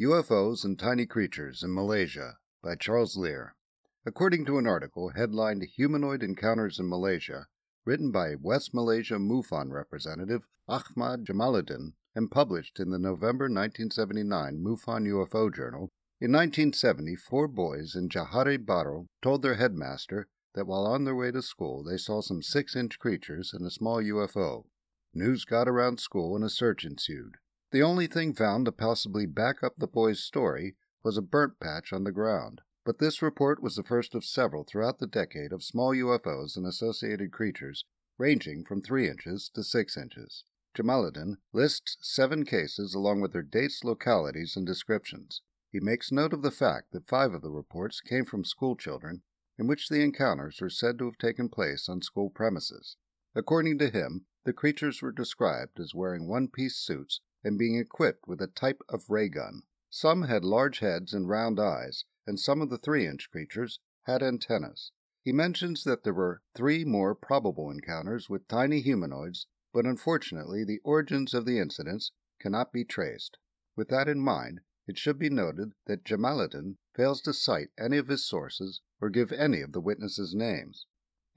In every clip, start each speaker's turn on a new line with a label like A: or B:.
A: UFOs and Tiny Creatures in Malaysia by Charles Lear. According to an article headlined Humanoid Encounters in Malaysia, written by West Malaysia MUFON representative Ahmad Jamaluddin and published in the November 1979 MUFON UFO Journal, in 1970, four boys in Johor Bahru told their headmaster that while on their way to school they saw some six inch creatures and a small UFO. News got around school and a search ensued. The only thing found to possibly back up the boys' story was a burnt patch on the ground. But this report was the first of several throughout the decade of small UFOs and associated creatures ranging from 3 inches to 6 inches. Jamaluddin lists seven cases along with their dates, localities, and descriptions. He makes note of the fact that five of the reports came from school children, in which the encounters were said to have taken place on school premises. According to him, the creatures were described as wearing one piece suits and being equipped with a type of ray gun. Some had large heads and round eyes, and some of the three inch creatures had antennas. He mentions that there were three more probable encounters with tiny humanoids, but unfortunately the origins of the incidents cannot be traced. With that in mind, it should be noted that Jamaluddin fails to cite any of his sources or give any of the witnesses' names.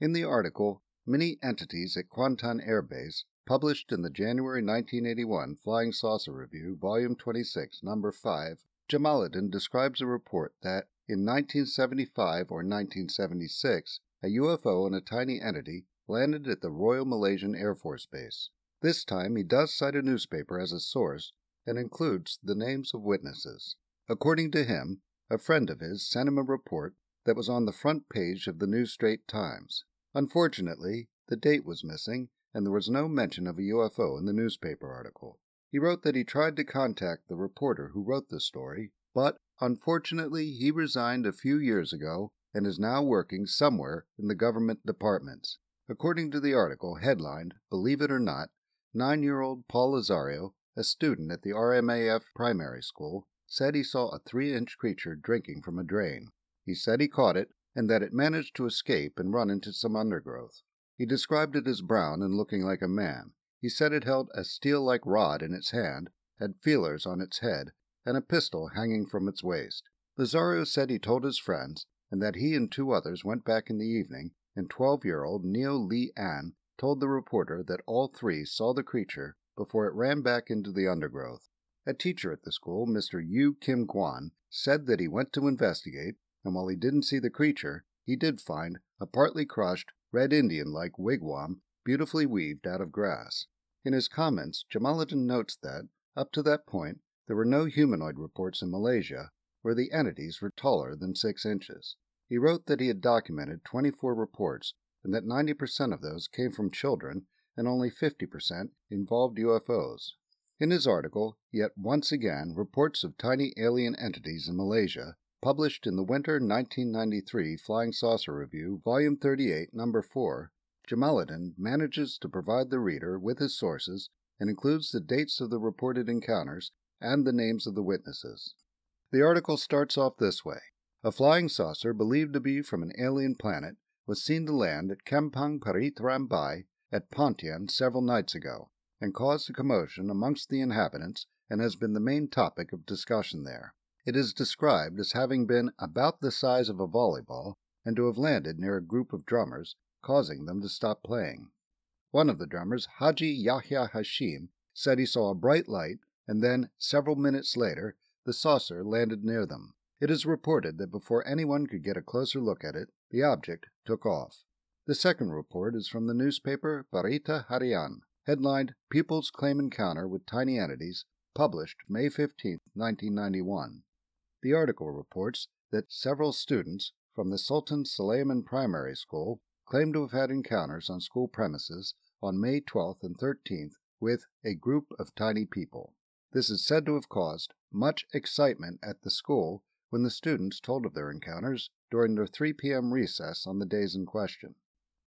A: In the article, Many Entities at Kuantan Air Base, Published in the January 1981 Flying Saucer Review, Volume 26, Number 5, Jamaluddin describes a report that in 1975 or 1976, a UFO and a tiny entity landed at the Royal Malaysian Air Force Base. This time he does cite a newspaper as a source and includes the names of witnesses. According to him, a friend of his sent him a report that was on the front page of the New Straits Times. Unfortunately, the date was missing and there was no mention of a UFO in the newspaper article. He wrote that he tried to contact the reporter who wrote the story, but unfortunately he resigned a few years ago and is now working somewhere in the government departments. According to the article headlined, Believe It or Not, nine year old Paul Lazario, a student at the RMAF primary school, said he saw a three inch creature drinking from a drain. He said he caught it and that it managed to escape and run into some undergrowth. He described it as brown and looking like a man. He said it held a steel like rod in its hand, had feelers on its head, and a pistol hanging from its waist. Lazario said he told his friends, and that he and two others went back in the evening, and 12 year old Neo Lee An told the reporter that all three saw the creature before it ran back into the undergrowth. A teacher at the school, Mr. Yu Kim Kwan, said that he went to investigate, and while he didn't see the creature, he did find a partly crushed, red Indian like wigwam beautifully weaved out of grass. In his comments, Jamaluddin notes that, up to that point, there were no humanoid reports in Malaysia where the entities were taller than six inches. He wrote that he had documented 24 reports and that 90% of those came from children and only 50% involved UFOs. In his article, yet once again, reports of tiny alien entities in Malaysia published in the winter 1993 Flying Saucer Review, Volume 38, Number 4, Jamaluddin manages to provide the reader with his sources and includes the dates of the reported encounters and the names of the witnesses. The article starts off this way A flying saucer believed to be from an alien planet was seen to land at Kampong Parit Rambai at Pontian several nights ago and caused a commotion amongst the inhabitants and has been the main topic of discussion there. It is described as having been about the size of a volleyball and to have landed near a group of drummers, causing them to stop playing. One of the drummers, Haji Yahya Hashim, said he saw a bright light, and then, several minutes later, the saucer landed near them. It is reported that before anyone could get a closer look at it, the object took off. The second report is from the newspaper Berita Harian, headlined People's Claim Encounter with Tiny Entities, published May 15, 1991. The article reports that several students from the Sultan Suleiman Primary School claim to have had encounters on school premises on May 12th and 13th with a group of tiny people. This is said to have caused much excitement at the school when the students told of their encounters during their 3 p.m. recess on the days in question.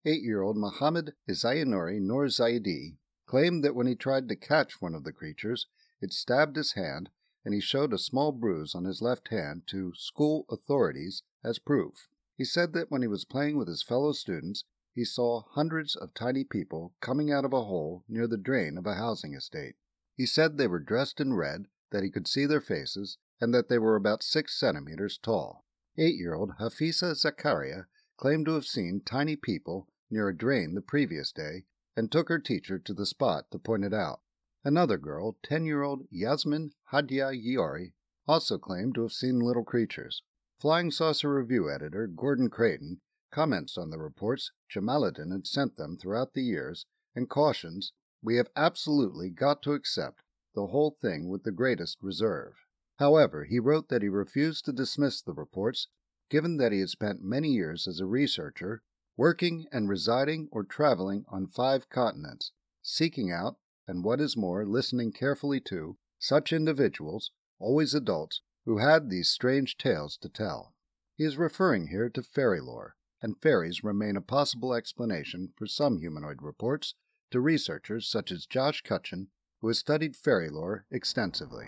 A: Eight year old Mohammed Izayinuri Nur Zaidi claimed that when he tried to catch one of the creatures, it stabbed his hand and he showed a small bruise on his left hand to school authorities as proof. He said that when he was playing with his fellow students, he saw hundreds of tiny people coming out of a hole near the drain of a housing estate. He said they were dressed in red, that he could see their faces, and that they were about six centimeters tall. Eight year old Hafisa Zakaria claimed to have seen tiny people near a drain the previous day and took her teacher to the spot to point it out. Another girl, 10 year old Yasmin Hadia Yiori, also claimed to have seen little creatures. Flying Saucer Review editor Gordon Creighton comments on the reports Jamaluddin had sent them throughout the years and cautions we have absolutely got to accept the whole thing with the greatest reserve. However, he wrote that he refused to dismiss the reports given that he had spent many years as a researcher, working and residing or traveling on five continents, seeking out, and what is more, listening carefully to, such individuals, always adults, who had these strange tales to tell. He is referring here to fairy lore, and fairies remain a possible explanation for some humanoid reports to researchers such as Josh Cutchin, who has studied fairy lore extensively.